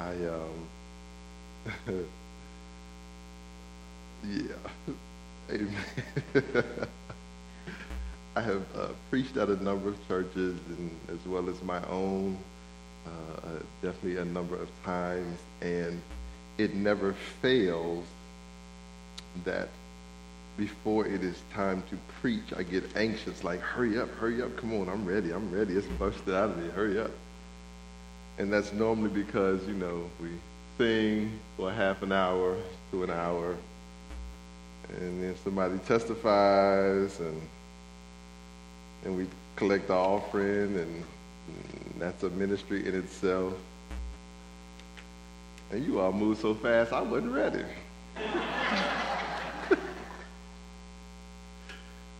I um, yeah, amen. I have uh, preached at a number of churches, and as well as my own, uh, uh, definitely a number of times, and it never fails that before it is time to preach, I get anxious, like, hurry up, hurry up, come on, I'm ready, I'm ready, it's busted out of me, hurry up. And that's normally because, you know, we sing for half an hour to an hour, and then somebody testifies, and and we collect the offering, and, that's a ministry in itself. And you all move so fast, I wasn't ready.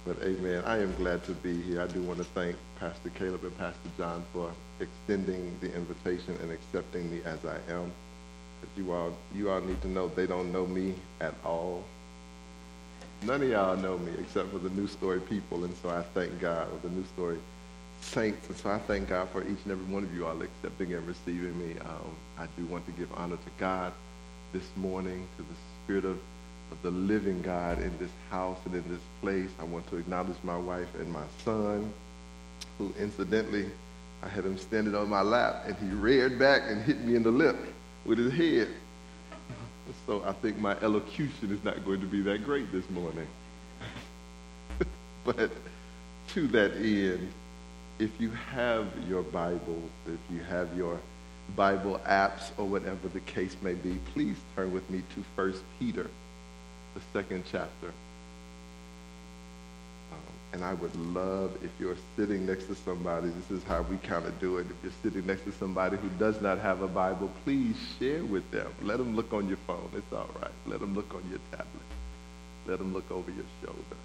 but amen, I am glad to be here. I do want to thank Pastor Caleb and Pastor John for extending the invitation and accepting me as I am. But you all, you all need to know they don't know me at all. None of y'all know me except for the New Story people, and so I thank God, or the New Story saints, and so I thank God for each and every one of you all accepting and receiving me. Um, I do want to give honor to God this morning, to the Spirit of, of the living God in this house and in this place. I want to acknowledge my wife and my son, who incidentally, I had him standing on my lap, and he reared back and hit me in the lip with his head. So I think my elocution is not going to be that great this morning. but to that end, if you have your Bibles, if you have your Bible apps or whatever the case may be, please turn with me to 1 Peter, the second chapter. And I would love if you're sitting next to somebody, this is how we kind of do it. If you're sitting next to somebody who does not have a Bible, please share with them. Let them look on your phone. It's all right. Let them look on your tablet. Let them look over your shoulder.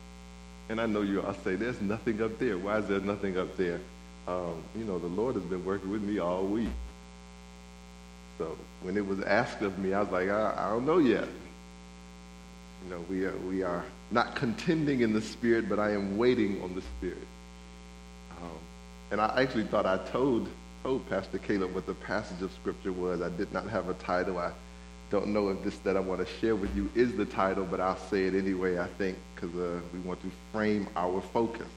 And I know you all say, there's nothing up there. Why is there nothing up there? Um, you know, the Lord has been working with me all week. So when it was asked of me, I was like, I, I don't know yet. You know, we are, we are not contending in the Spirit, but I am waiting on the Spirit. Um, and I actually thought I told, told Pastor Caleb what the passage of Scripture was. I did not have a title. I don't know if this that I want to share with you is the title, but I'll say it anyway, I think, because uh, we want to frame our focus.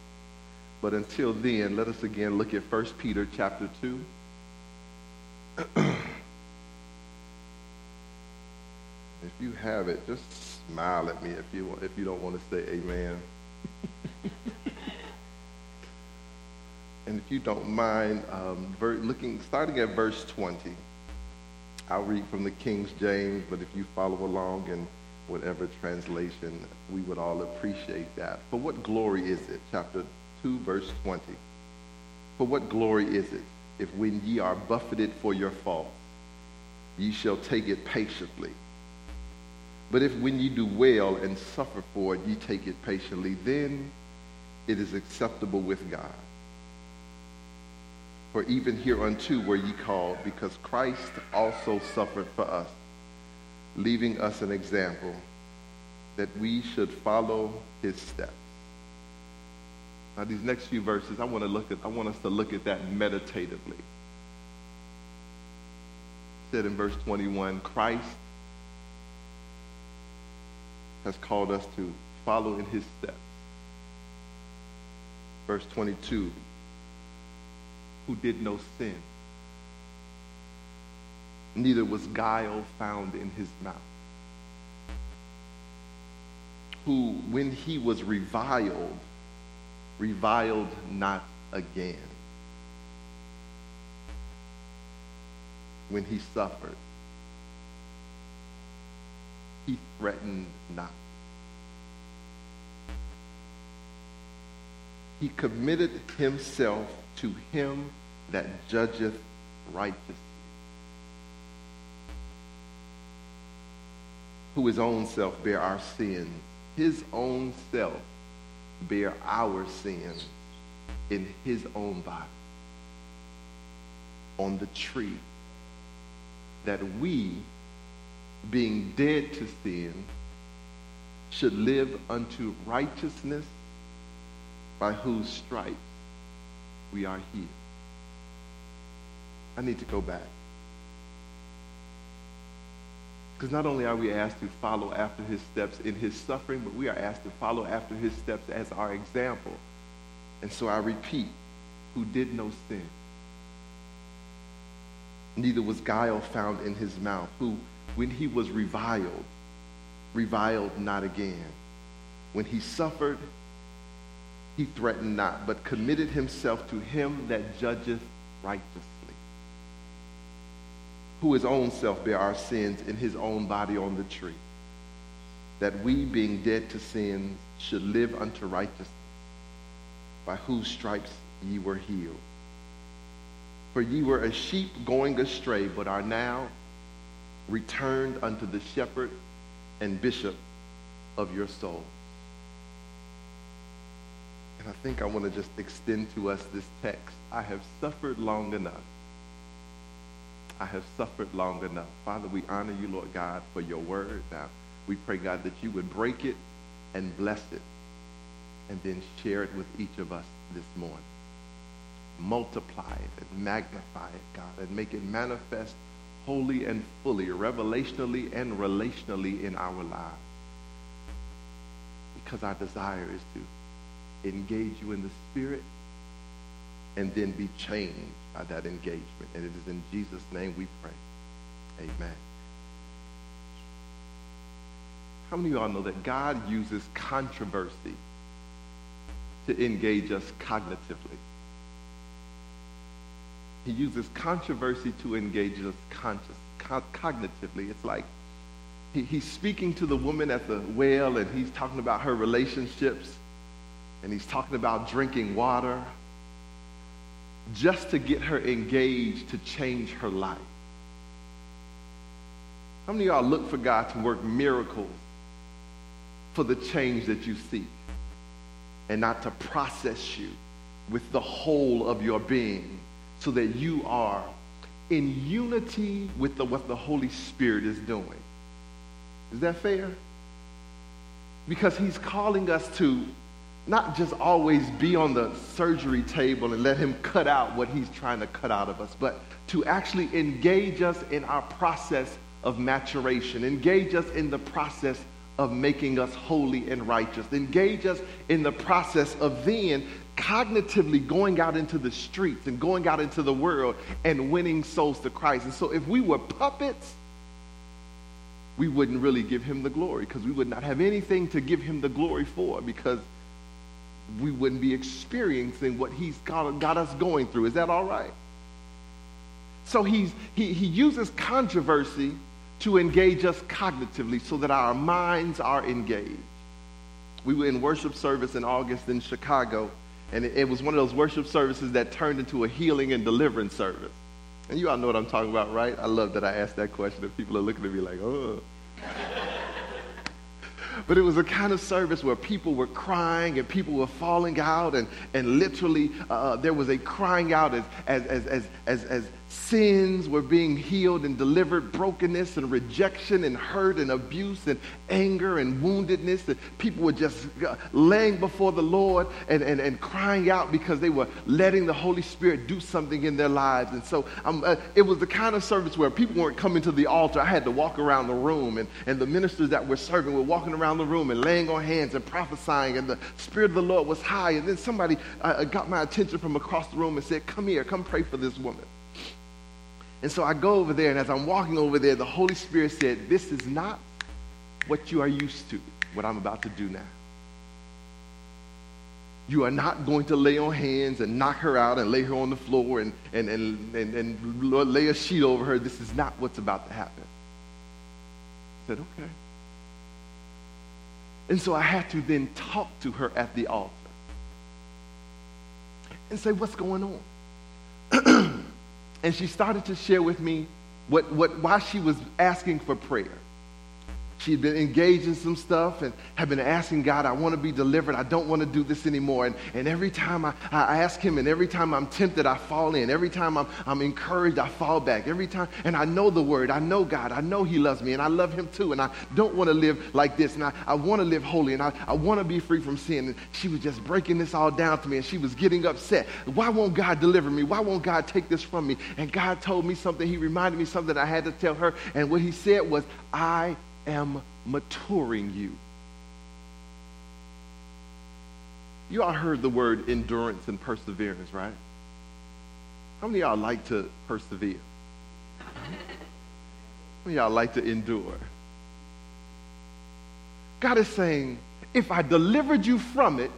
But until then, let us again look at 1 Peter chapter 2. if you have it, just smile at me if you want, if you don't want to say amen. and if you don't mind um, looking, starting at verse 20, I'll read from the King James, but if you follow along in whatever translation, we would all appreciate that. For what glory is it? Chapter 2, verse 20. For what glory is it if when ye are buffeted for your fault, ye shall take it patiently? But if when ye do well and suffer for it, ye take it patiently, then it is acceptable with God. For even hereunto were ye called, because Christ also suffered for us, leaving us an example that we should follow his steps. Now these next few verses, I want to look at I want us to look at that meditatively. It said in verse 21, Christ has called us to follow in his steps. Verse 22 who did no sin, neither was guile found in his mouth. Who, when he was reviled, reviled not again. When he suffered, he threatened not. He committed himself to him that judgeth righteously, who his own self bear our sins, his own self bear our sins in his own body on the tree, that we being dead to sin, should live unto righteousness, by whose stripes we are healed. I need to go back. Because not only are we asked to follow after his steps in his suffering, but we are asked to follow after his steps as our example. And so I repeat, who did no sin. Neither was guile found in his mouth, who, when he was reviled, reviled not again. When he suffered, he threatened not, but committed himself to him that judgeth righteously who his own self bare our sins in his own body on the tree, that we, being dead to sins, should live unto righteousness, by whose stripes ye were healed. For ye were as sheep going astray, but are now returned unto the shepherd and bishop of your soul. And I think I want to just extend to us this text. I have suffered long enough I have suffered long enough. Father, we honor you, Lord God, for your word. Now, we pray, God, that you would break it and bless it and then share it with each of us this morning. Multiply it and magnify it, God, and make it manifest wholly and fully, revelationally and relationally in our lives. Because our desire is to engage you in the Spirit and then be changed by that engagement. And it is in Jesus' name we pray. Amen. How many of y'all know that God uses controversy to engage us cognitively? He uses controversy to engage us conscious, co- cognitively. It's like he, he's speaking to the woman at the well and he's talking about her relationships and he's talking about drinking water just to get her engaged to change her life. How many of y'all look for God to work miracles for the change that you seek and not to process you with the whole of your being so that you are in unity with the, what the Holy Spirit is doing? Is that fair? Because he's calling us to not just always be on the surgery table and let him cut out what he's trying to cut out of us, but to actually engage us in our process of maturation, engage us in the process of making us holy and righteous, engage us in the process of then cognitively going out into the streets and going out into the world and winning souls to Christ. And so if we were puppets, we wouldn't really give him the glory because we would not have anything to give him the glory for because we wouldn't be experiencing what he's got, got us going through. Is that all right? So he's, he, he uses controversy to engage us cognitively so that our minds are engaged. We were in worship service in August in Chicago, and it, it was one of those worship services that turned into a healing and deliverance service. And you all know what I'm talking about, right? I love that I asked that question, and people are looking at me like, oh. But it was a kind of service where people were crying and people were falling out, and, and literally uh, there was a crying out as, as, as, as, as, as sins were being healed and delivered, brokenness and rejection and hurt and abuse and anger and woundedness. And people were just uh, laying before the Lord and, and, and crying out because they were letting the Holy Spirit do something in their lives. And so um, uh, it was the kind of service where people weren't coming to the altar. I had to walk around the room, and, and the ministers that were serving were walking around the room and laying on hands and prophesying, and the Spirit of the Lord was high. And then somebody uh, got my attention from across the room and said, Come here, come pray for this woman. And so I go over there, and as I'm walking over there, the Holy Spirit said, This is not what you are used to, what I'm about to do now. You are not going to lay on hands and knock her out and lay her on the floor and, and, and, and, and lay a sheet over her. This is not what's about to happen. I said, okay. And so I had to then talk to her at the altar and say, What's going on? and she started to share with me what, what, why she was asking for prayer. She had been engaged in some stuff and had been asking God, I want to be delivered. I don't want to do this anymore. And, and every time I, I ask him and every time I'm tempted, I fall in. Every time I'm, I'm encouraged, I fall back. Every time, and I know the word. I know God. I know he loves me and I love him too. And I don't want to live like this. And I, I want to live holy and I, I want to be free from sin. And she was just breaking this all down to me and she was getting upset. Why won't God deliver me? Why won't God take this from me? And God told me something. He reminded me something I had to tell her. And what he said was, I am maturing you. You all heard the word endurance and perseverance, right? How many of y'all like to persevere? How many y'all like to endure? God is saying, if I delivered you from it,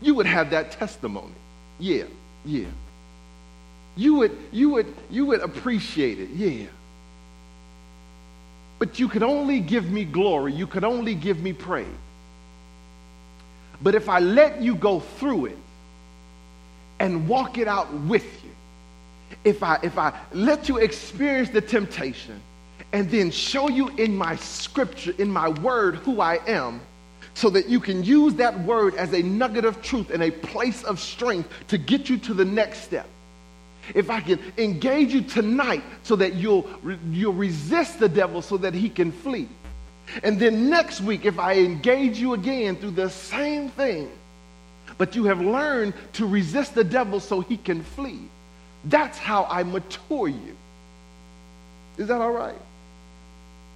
you would have that testimony. Yeah, yeah. You would, you would, you would appreciate it. Yeah. But you could only give me glory. You could only give me praise. But if I let you go through it and walk it out with you, if I, if I let you experience the temptation and then show you in my scripture, in my word, who I am, so that you can use that word as a nugget of truth and a place of strength to get you to the next step if I can engage you tonight so that you'll, you'll resist the devil so that he can flee. And then next week, if I engage you again through the same thing, but you have learned to resist the devil so he can flee, that's how I mature you. Is that all right?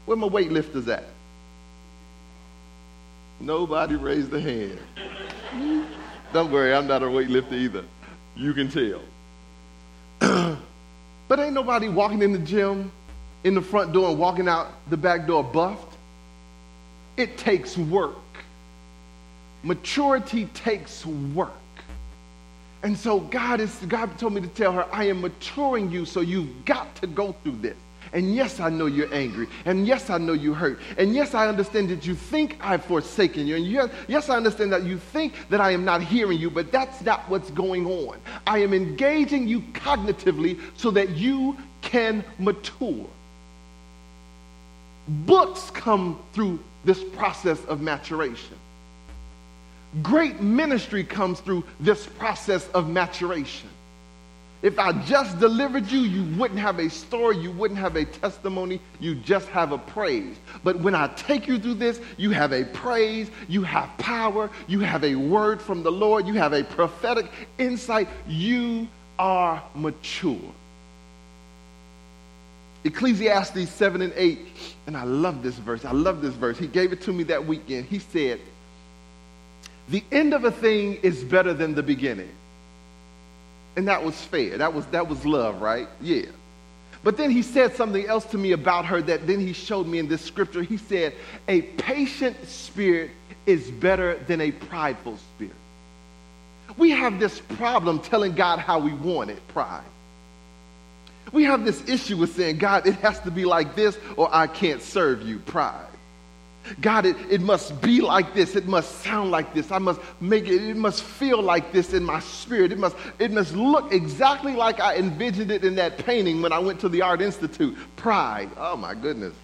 Where my weightlifters at? Nobody raised a hand. Don't worry, I'm not a weightlifter either. You can tell. But ain't nobody walking in the gym in the front door and walking out the back door buffed. It takes work. Maturity takes work. And so God is God told me to tell her, I am maturing you, so you've got to go through this. And yes, I know you're angry. And yes, I know you hurt. And yes, I understand that you think I've forsaken you. And yes, yes, I understand that you think that I am not hearing you, but that's not what's going on. I am engaging you cognitively so that you can mature. Books come through this process of maturation. Great ministry comes through this process of maturation. If I just delivered you, you wouldn't have a story, you wouldn't have a testimony, you just have a praise. But when I take you through this, you have a praise, you have power, you have a word from the Lord, you have a prophetic insight. You are mature. Ecclesiastes 7 and 8, and I love this verse. I love this verse. He gave it to me that weekend. He said, The end of a thing is better than the beginning. And that was fair. That was, that was love, right? Yeah. But then he said something else to me about her that then he showed me in this scripture. He said, A patient spirit is better than a prideful spirit. We have this problem telling God how we want it, pride. We have this issue with saying, God, it has to be like this or I can't serve you, pride. God, it, it must be like this. It must sound like this. I must make it, it must feel like this in my spirit. It must, it must look exactly like I envisioned it in that painting when I went to the Art Institute. Pride. Oh my goodness.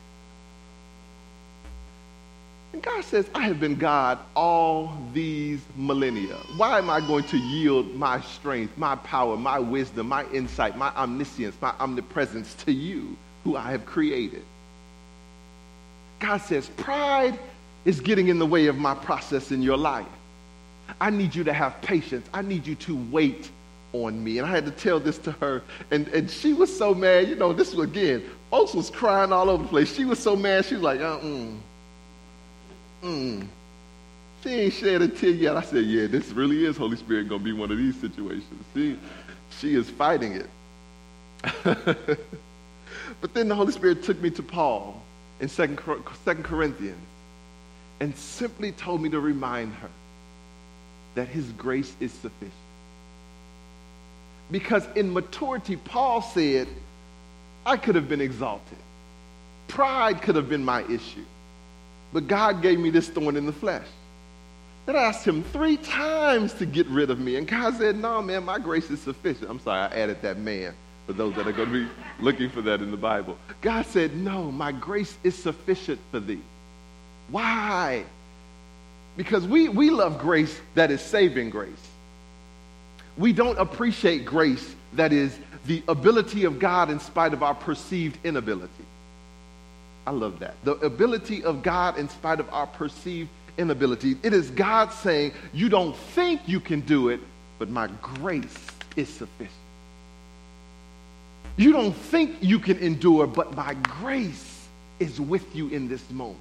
And God says, I have been God all these millennia. Why am I going to yield my strength, my power, my wisdom, my insight, my omniscience, my omnipresence to you who I have created? God says, pride is getting in the way of my process in your life. I need you to have patience. I need you to wait on me. And I had to tell this to her. And, and she was so mad. You know, this was again, folks was crying all over the place. She was so mad. She was like, uh mm. Mm. She ain't shed a tear yet. I said, yeah, this really is Holy Spirit going to be one of these situations. See, she is fighting it. but then the Holy Spirit took me to Paul in Second Corinthians and simply told me to remind her that his grace is sufficient. Because in maturity, Paul said, I could have been exalted. Pride could have been my issue. But God gave me this thorn in the flesh. I asked him three times to get rid of me. And God said, No, man, my grace is sufficient. I'm sorry, I added that man for those that are going to be looking for that in the Bible. God said, No, my grace is sufficient for thee. Why? Because we, we love grace that is saving grace. We don't appreciate grace that is the ability of God in spite of our perceived inability. I love that. The ability of God in spite of our perceived inability. It is God saying, You don't think you can do it, but my grace is sufficient. You don't think you can endure, but my grace is with you in this moment.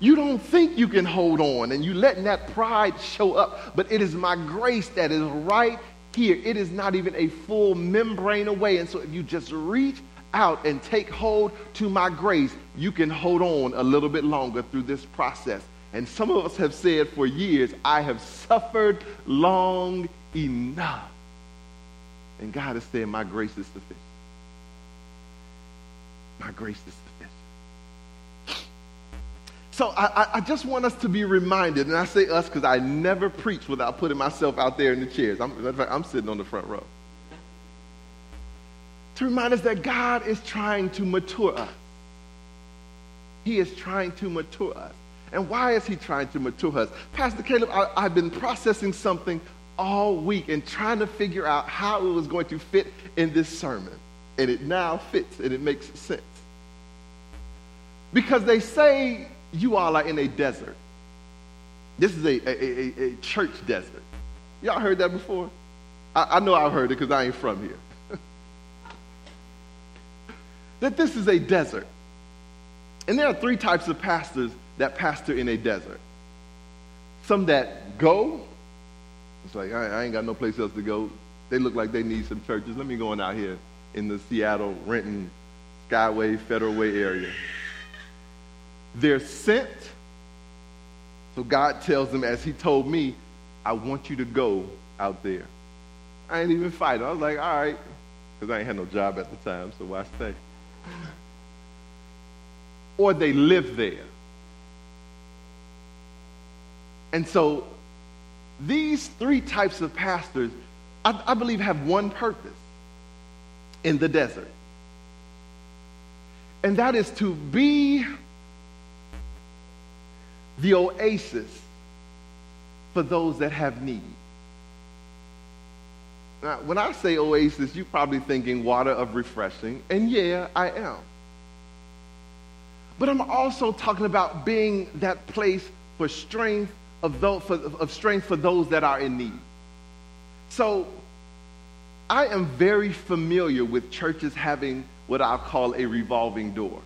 You don't think you can hold on, and you letting that pride show up, but it is my grace that is right here. It is not even a full membrane away. And so if you just reach out and take hold to my grace, you can hold on a little bit longer through this process. And some of us have said for years, I have suffered long enough. And God is saying, My grace is sufficient. My grace is sufficient. So I, I, just want us to be reminded, and I say us because I never preach without putting myself out there in the chairs. I'm, I'm sitting on the front row to remind us that God is trying to mature us. He is trying to mature us. And why is he trying to mature us? Pastor Caleb, I, have been processing something all week and trying to figure out how it was going to fit in this sermon. And it now fits and it makes sense. Because they say you all are in a desert. This is a, a, a, a church desert. Y'all heard that before? I, I know I've heard it because I ain't from here that this is a desert. And there are three types of pastors that pastor in a desert. Some that go, it's like, I, I ain't got no place else to go. They look like they need some churches. Let me go on out here in the Seattle, Renton, Skyway, Federal Way area. They're sent. So God tells them, as He told me, I want you to go out there. I ain't even fighting. I was like, all right, because I ain't had no job at the time, so why stay? or they live there. And so these three types of pastors, I, I, believe, have one purpose in the desert. And that is to be the oasis for those that have need. Now, when I say oasis, you're probably thinking water of refreshing, and yeah, I am. But I'm also talking about being that place for strength of, those, of strength for those that are in need. So I am very familiar with churches having what I'll call a revolving door.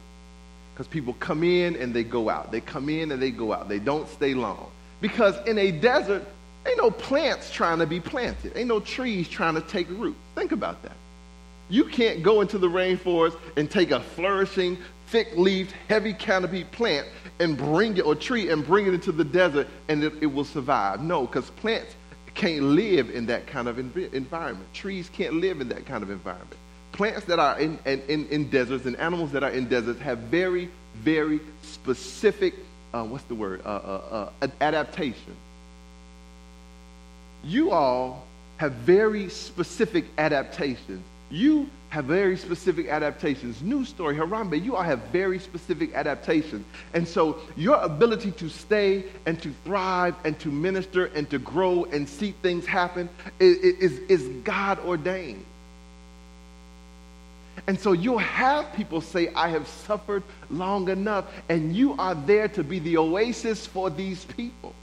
Because people come in and they go out. They come in and they go out. They don't stay long. Because in a desert, Ain't no plants trying to be planted. Ain't no trees trying to take root. Think about that. You can't go into the rainforest and take a flourishing, thick-leaved, heavy canopy plant and bring it, or tree, and bring it into the desert and it, it will survive. No, because plants can't live in that kind of env- environment. Trees can't live in that kind of environment. Plants that are in, in, in deserts and animals that are in deserts have very, very specific, uh, what's the word, uh, uh, uh adaptation you all have very specific adaptations. You have very specific adaptations. New story, Harambee, you all have very specific adaptations. And so your ability to stay and to thrive and to minister and to grow and see things happen is, is, is God ordained. And so you'll have people say, I have suffered long enough, and you are there to be the oasis for these people.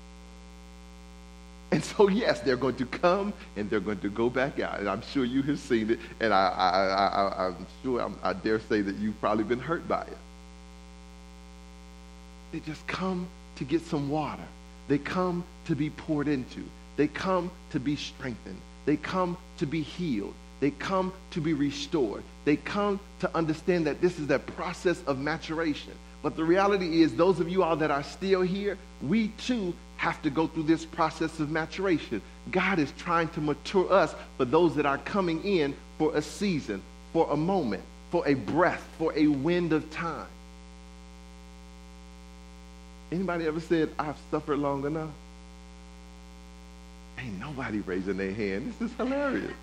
And so, yes, they're going to come and they're going to go back out. And I'm sure you have seen it. And I, am sure, I'm, I dare say that you've probably been hurt by it. They just come to get some water. They come to be poured into. They come to be strengthened. They come to be healed. They come to be restored. They come to understand that this is a process of maturation. But the reality is, those of you all that are still here, we too have to go through this process of maturation. God is trying to mature us for those that are coming in for a season, for a moment, for a breath, for a wind of time. Anybody ever said, I've suffered long enough? Ain't nobody raising their hand. This is hilarious.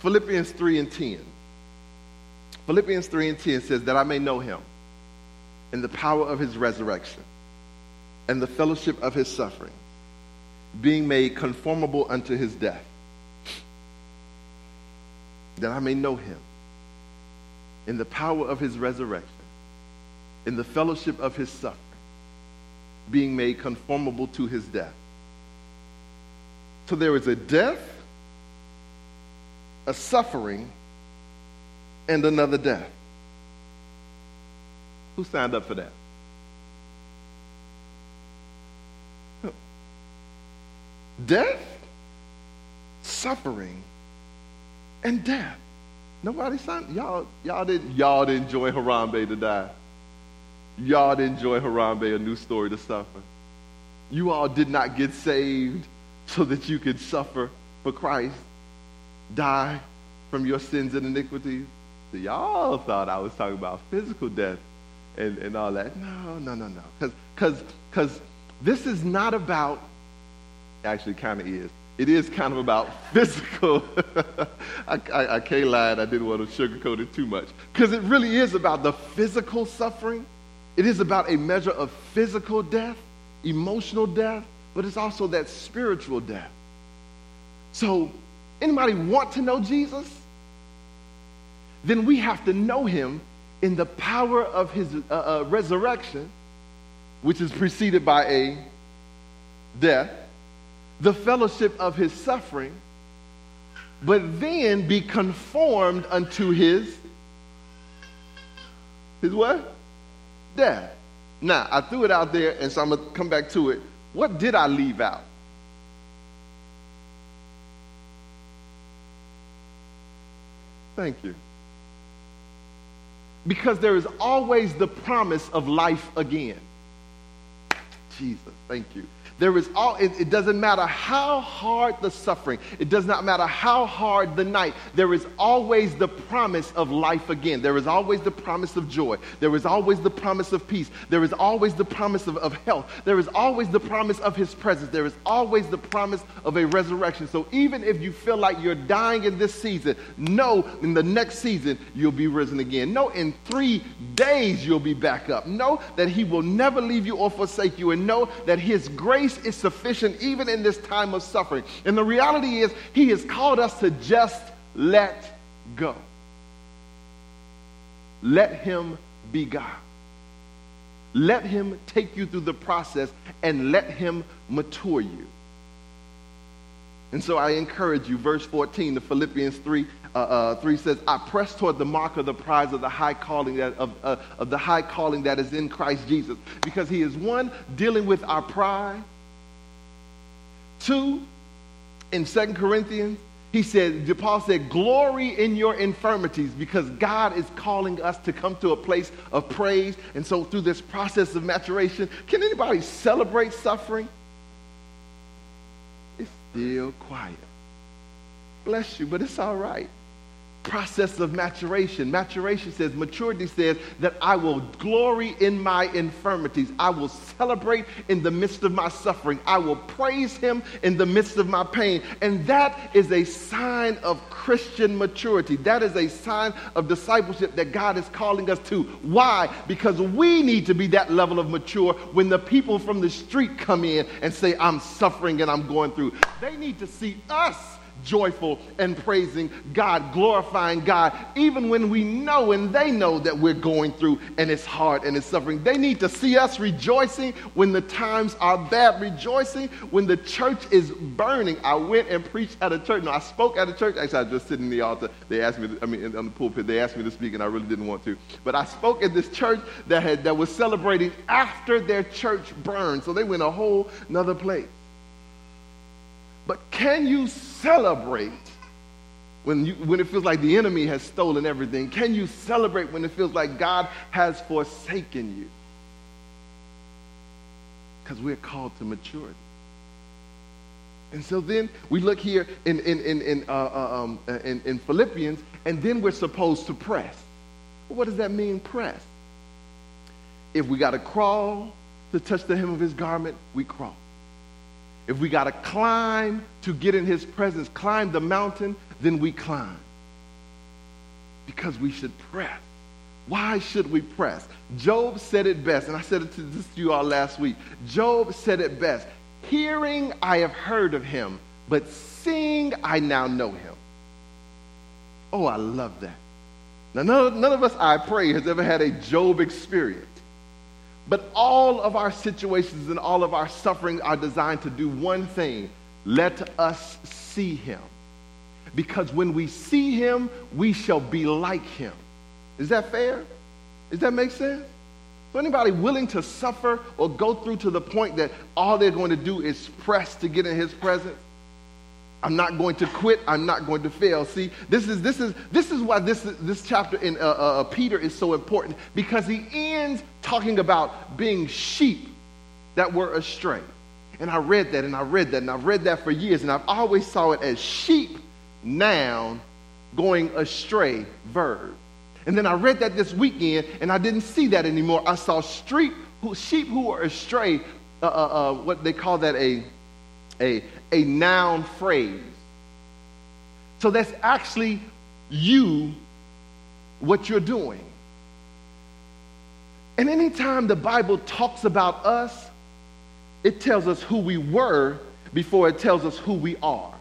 Philippians 3 and 10. Philippians 3 and 10 says, That I may know him in the power of his resurrection and the fellowship of his suffering, being made conformable unto his death, that I may know him in the power of his resurrection, in the fellowship of his suffering, being made conformable to his death. So there is a death, a suffering, and another death. Who signed up for that? Death, suffering, and death. Nobody signed. Y'all, y'all didn't. Y'all didn't enjoy Harambee to die. Y'all didn't join Harambee a new story to suffer. You all did not get saved so that you could suffer for Christ, die from your sins and iniquities. So y'all thought I was talking about physical death and, and all that. No, no, no, no. Because this is not about, actually kind of is. It is kind of about physical. I, I, I can't lie, I didn't want to sugarcoat it too much. Because it really is about the physical suffering. It is about a measure of physical death, emotional death, but it's also that spiritual death. So, anybody want to know Jesus? Then we have to know him in the power of his uh, uh, resurrection, which is preceded by a death, the fellowship of his suffering, but then be conformed unto his his what? Death. Now, I threw it out there, and so I'm going to come back to it. What did I leave out? Thank you. Because there is always the promise of life again. Jesus, thank you. There is all, it, it, doesn't matter how hard the suffering, it does not matter how hard the night, there is always the promise of life again. There is always the promise of joy. There is always the promise of peace. There is always the promise of, of health. There is always the promise of his presence. There is always the promise of a resurrection. So even if you feel like you're dying in this season, know in the next season you'll be risen again. Know in three days you'll be back up. Know that he will never leave you or forsake you. And know that his grace grace is sufficient even in this time of suffering. And the reality is, He has called us to just let go. Let Him be God. Let Him take you through the process and let Him mature you. And so I encourage you, verse 14 of Philippians 3, uh, uh, 3 says, I press toward the mark of the prize of the high calling that, of, uh, of the high calling that is in Christ Jesus. Because he is one, dealing with our pride, Two, in Second Corinthians, he said, Paul said, glory in your infirmities because God is calling us to come to a place of praise. And so through this process of maturation, can anybody celebrate suffering? It's still quiet. Bless you, but it's all right process of maturation. Maturation says, maturity says that I will glory in my infirmities. I will celebrate in the midst of my suffering. I will praise him in the midst of my pain. And that is a sign of Christian maturity. That is a sign of discipleship that God is calling us to. Why? Because we need to be that level of mature when the people from the street come in and say, I'm suffering and I'm going through. They need to see us joyful and praising God, glorifying God, even when we know and they know that we're going through and it's hard and it's suffering. They need to see us rejoicing when the times are bad, rejoicing when the church is burning. I went and preached at a church. No, I spoke at a church. Actually, I was just sitting in the altar. They asked me, I mean, on the pulpit, they asked me to speak, and I really didn't want to. But I spoke at this church that, had, that was celebrating after their church burned. So they went a whole nother place. But can you celebrate when, you, when it feels like the enemy has stolen everything? Can you celebrate when it feels like God has forsaken you? Because we're called to maturity. And so then we look here in, in, in, in, uh, uh um, uh, in, in Philippians, and then we're supposed to press. What does that mean, press? If we got to crawl to touch the hem of his garment, we crawl. If we got to climb to get in his presence, climb the mountain, then we climb. Because we should press. Why should we press? Job said it best, and I said it to, this to you all last week. Job said it best. Hearing, I have heard of him, but seeing, I now know him. Oh, I love that. Now, none, none of us, I pray, has ever had a Job experience. But all of our situations and all of our suffering are designed to do one thing let us see him. Because when we see him, we shall be like him. Is that fair? Does that make sense? So, anybody willing to suffer or go through to the point that all they're going to do is press to get in his presence? I'm not going to quit. I'm not going to fail. See, this is, this is, this is why this, this chapter in uh, uh, uh, Peter is so important because he ends talking about being sheep that were astray. And I read that and I read that and I've read that for years and I've always saw it as sheep, noun, going astray, verb. And then I read that this weekend and I didn't see that anymore. I saw street, who, sheep who were astray, uh, uh, uh, what they call that a, a, a noun phrase. So that's actually you, what you're doing. And anytime the Bible talks about us, it tells us who we were before it tells us who we are.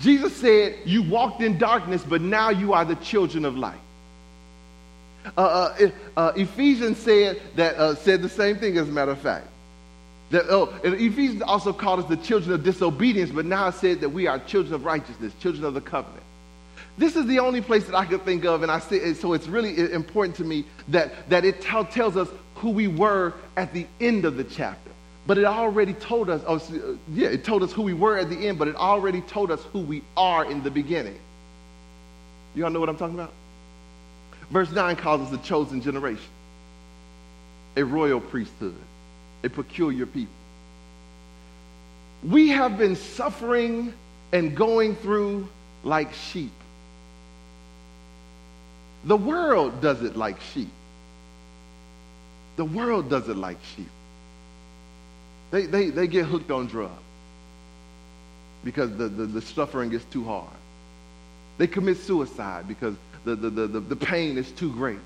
Jesus said, You walked in darkness, but now you are the children of light. Uh, uh, uh, Ephesians said that uh, said the same thing, as a matter of fact. That, oh, Ephesians also called us the children of disobedience, but now it said that we are children of righteousness, children of the covenant. This is the only place that I could think of, and I say, so it's really important to me that, that it t- tells us who we were at the end of the chapter. But it already told us, oh, uh, yeah, it told us who we were at the end, but it already told us who we are in the beginning. You all know what I'm talking about? Verse 9 calls us the chosen generation, a royal priesthood, a peculiar people. We have been suffering and going through like sheep. The world does it like sheep. The world does it like sheep. They, they, they get hooked on drugs because the, the, the suffering is too hard. They commit suicide because the, the, the, the pain is too great.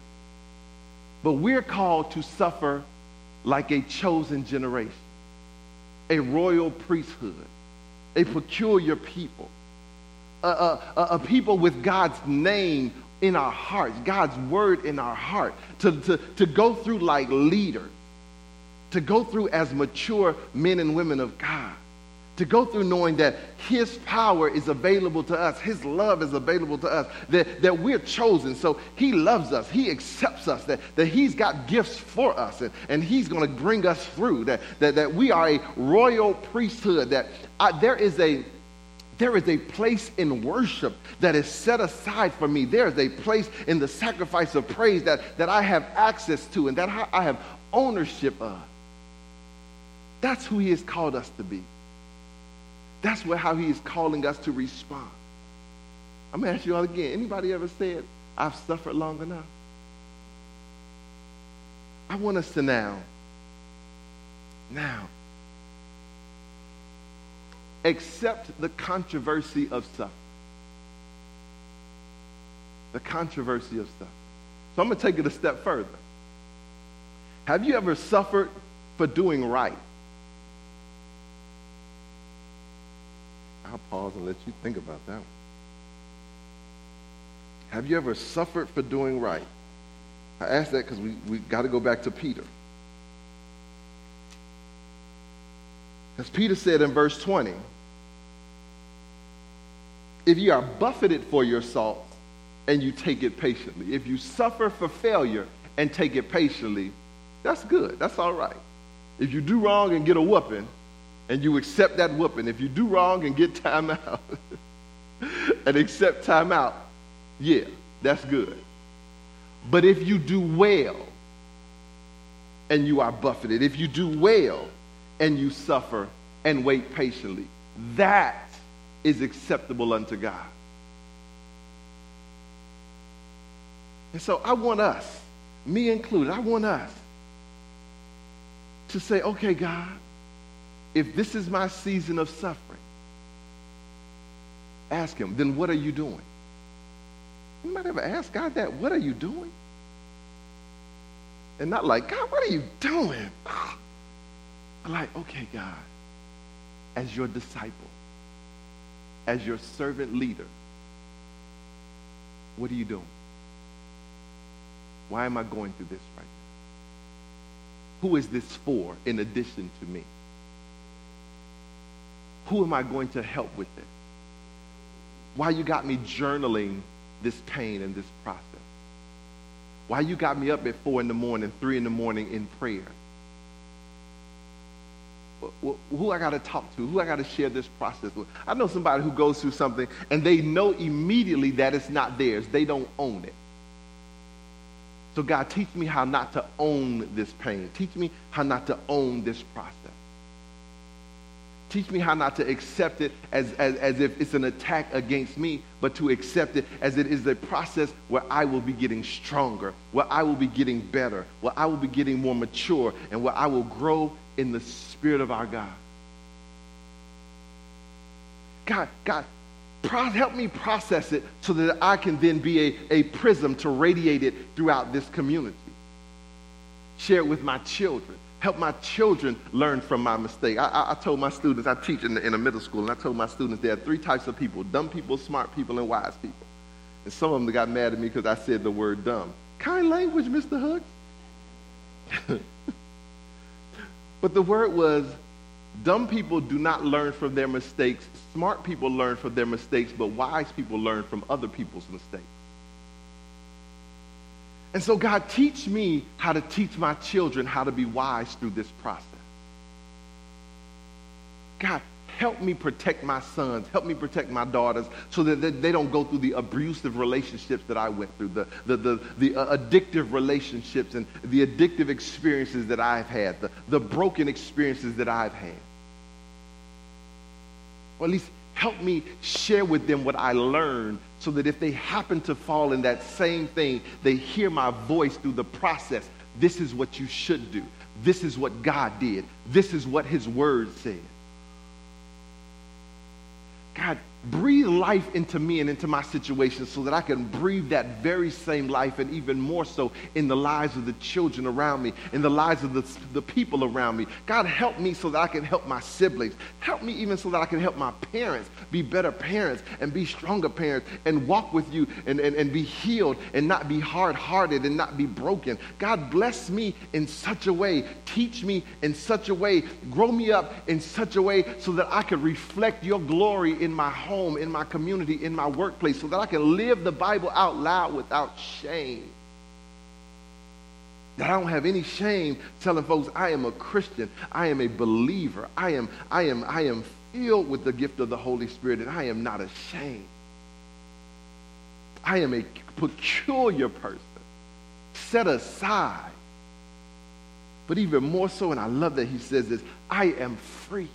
But we're called to suffer like a chosen generation, a royal priesthood, a peculiar people, a, a, a, people with God's name in our hearts, God's word in our heart, to, to, to go through like leaders to go through as mature men and women of God. To go through knowing that His power is available to us, His love is available to us, that, that we're chosen. So He loves us, He accepts us, that, that He's got gifts for us, and, and He's going to bring us through, that, that, that we are a royal priesthood, that I, there is a there is a place in worship that is set aside for me. There is a place in the sacrifice of praise that, that I have access to and that I have ownership of. That's who he has called us to be. That's where, how he is calling us to respond. I'm going to ask you all again. Anybody ever said, I've suffered long enough? I want us to now, now, accept the controversy of suffering. The controversy of suffering. So I'm going to take it a step further. Have you ever suffered for doing right? I'll pause and let you think about that one. Have you ever suffered for doing right? I ask that because we, we got to go back to Peter. As Peter said in verse 20, if you are buffeted for your salt and you take it patiently, if you suffer for failure and take it patiently, that's good. That's all right. If you do wrong and get a whooping, and you accept that whooping. If you do wrong and get time out and accept time out, yeah, that's good. But if you do well and you are buffeted, if you do well and you suffer and wait patiently, that is acceptable unto God. And so I want us, me included, I want us to say, okay, God, if this is my season of suffering, ask him, then what are you doing? Anybody ever ask God that? What are you doing? And not like, God, what are you doing? like, okay, God, as your disciple, as your servant leader, what are you doing? Why am I going through this right now? Who is this for in addition to me? Who am I going to help with this? Why you got me journaling this pain and this process? Why you got me up at four in the morning, three in the morning in prayer? Who I got to talk to? Who I got to share this process with? I know somebody who goes through something and they know immediately that it's not theirs. They don't own it. So, God, teach me how not to own this pain. Teach me how not to own this process. Teach me how not to accept it as, as, as if it's an attack against me, but to accept it as it is a process where I will be getting stronger, where I will be getting better, where I will be getting more mature, and where I will grow in the Spirit of our God. God, God, help me process it so that I can then be a, a prism to radiate it throughout this community. Share it with my children help my children learn from my mistake. I, I, I told my students, I teach in, the, in a middle school, and I told my students there are three types of people dumb people, smart people, and wise people. And some of them got mad at me because I said the word dumb. Kind language, Mr. Hooks. but the word was dumb people do not learn from their mistakes. Smart people learn from their mistakes, but wise people learn from other people's mistakes. And so, God, teach me how to teach my children how to be wise through this process. God, help me protect my sons, help me protect my daughters so that they don't go through the abusive relationships that I went through, the, the, the, the uh, addictive relationships and the addictive experiences that I've had, the, the broken experiences that I've had. Or at least help me share with them what I learned so that if they happen to fall in that same thing, they hear my voice through the process. This is what you should do. This is what God did. This is what his word said. Breathe life into me and into my situation so that I can breathe that very same life and even more so in the lives of the children around me, in the lives of the, the people around me. God, help me so that I can help my siblings. Help me even so that I can help my parents be better parents and be stronger parents and walk with you and, and, and be healed and not be hard hearted and not be broken. God, bless me in such a way. Teach me in such a way. Grow me up in such a way so that I can reflect your glory in my home home, in my community, in my workplace, so that I can live the Bible out loud without shame. That I don't have any shame telling folks I am a Christian, I am a believer, I am, I am, I am filled with the gift of the Holy Spirit, and I am not ashamed. I am a peculiar person, set aside. But even more so, and I love that he says this, I am free.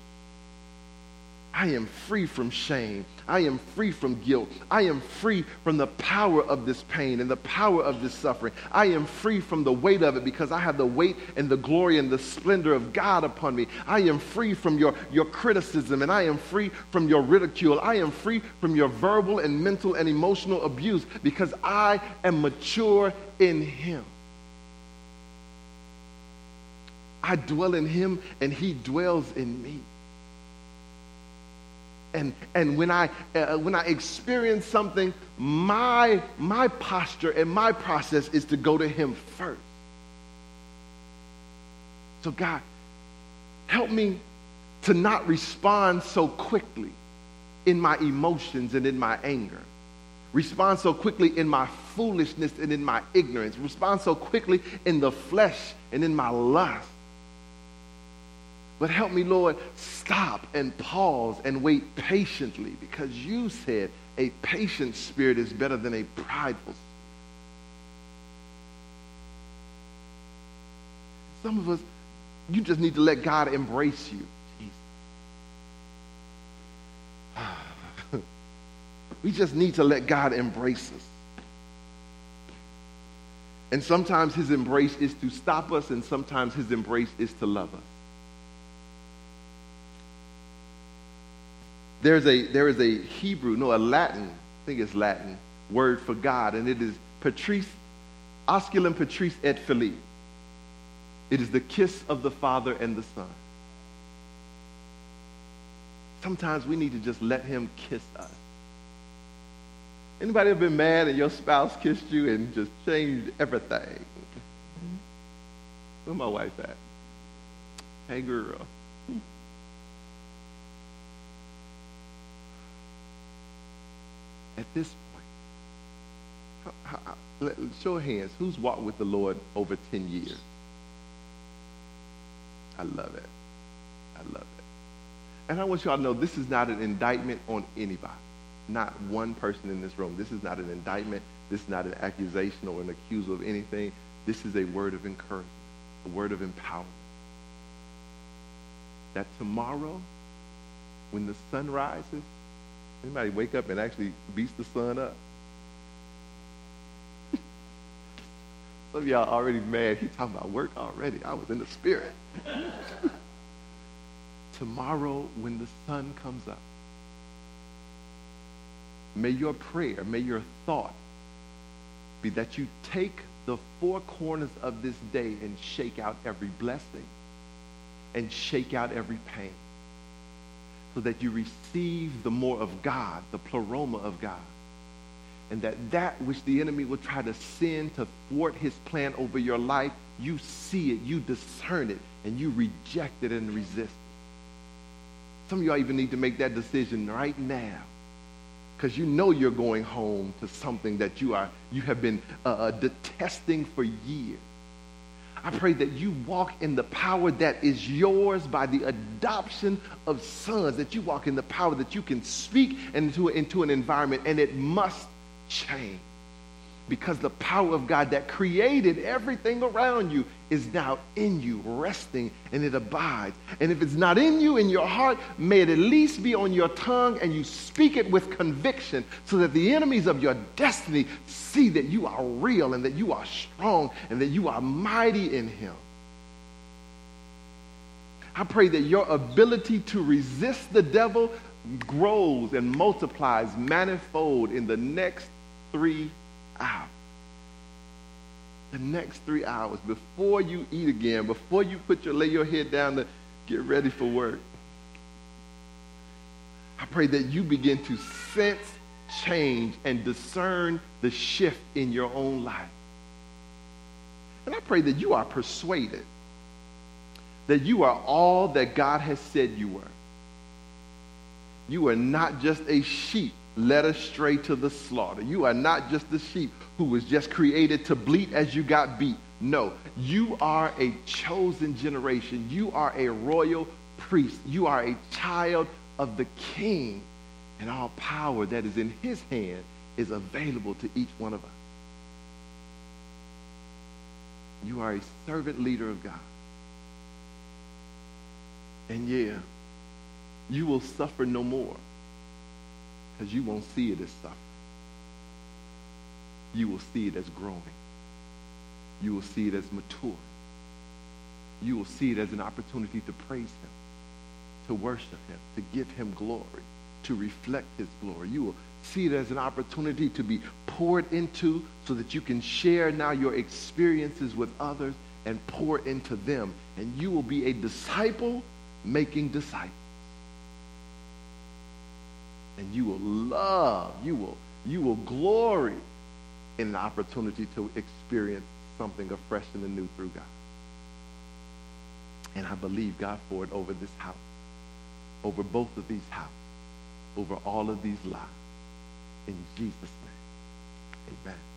I am free from shame. I am free from guilt. I am free from the power of this pain and the power of this suffering. I am free from the weight of it because I have the weight and the glory and the splendor of God upon me. I am free from your, your criticism and I am free from your ridicule. I am free from your verbal and mental and emotional abuse because I am mature in Him. I dwell in Him and He dwells in me and, and when, I, uh, when I experience something, my, my posture and my process is to go to Him first. So, God, help me to not respond so quickly in my emotions and in my anger. Respond so quickly in my foolishness and in my ignorance. Respond so quickly in the flesh and in my lust. But help me, Lord, stop and pause and wait patiently because you said a patient spirit is better than a prideful spirit. Some of us, you just need to let God embrace you. we just need to let God embrace us. And sometimes his embrace is to stop us, and sometimes his embrace is to love us. There's a, there is a Hebrew, no, a Latin, I think it's Latin, word for God, and it is Patris, Osculum Patris et Philippe. It is the kiss of the Father and the Son. Sometimes we need to just let him kiss us. Anybody ever been mad and your spouse kissed you and just changed everything? Where my wife at? Hey, girl. At this point, how, how, let, show of hands, who's walked with the Lord over 10 years? I love it. I love it. And I want you all to know this is not an indictment on anybody, not one person in this room. This is not an indictment. This is not an accusation or an accusal of anything. This is a word of encouragement, a word of empowerment. That tomorrow, when the sun rises, anybody wake up and actually beats the sun up? Some of y'all already mad. He talking about work already. I was in the spirit. Tomorrow, when the sun comes up, may your prayer, may your thought be that you take the four corners of this day and shake out every blessing and shake out every pain so that you receive the more of God, the pleroma of God. And that that which the enemy will try to send to thwart his plan over your life, you see it, you discern it, and you reject it and resist it. Some of y'all even need to make that decision right now because you know you're going home to something that you are you have been uh, uh, detesting for years. I pray that you walk in the power that is yours by the adoption of sons, that you walk in the power that you can speak into, into an environment and it must change because the power of God that created everything around you is now in you, resting, and it abides. And if it's not in you, in your heart, may it at least be on your tongue and you speak it with conviction so that the enemies of your destiny see that you are real and that you are strong and that you are mighty in Him. I pray that your ability to resist the devil grows and multiplies manifold in the next three The next three hours before you eat again, before you put your lay your head down to get ready for work. I pray that you begin to sense change and discern the shift in your own life. And I pray that you are persuaded that you are all that God has said you were. You are not just a sheep led astray to the slaughter. You are not just the sheep who was just created to bleat as you got beat. No, you are a chosen generation. You are a royal priest. You are a child of the king. And all power that is in his hand is available to each one of us. You are a servant leader of God. And yeah, you will suffer no more because you won't see it as suffering. You will see it as growing. You will see it as mature. You will see it as an opportunity to praise him, to worship him, to give him glory, to reflect his glory. You will see it as an opportunity to be poured into so that you can share now your experiences with others and pour into them. And you will be a disciple making disciples and you will love, you will, you will glory in an opportunity to experience something afresh and anew through God. And I believe God for it over this house, over both of these houses, over all of these lives. In Jesus' name, amen.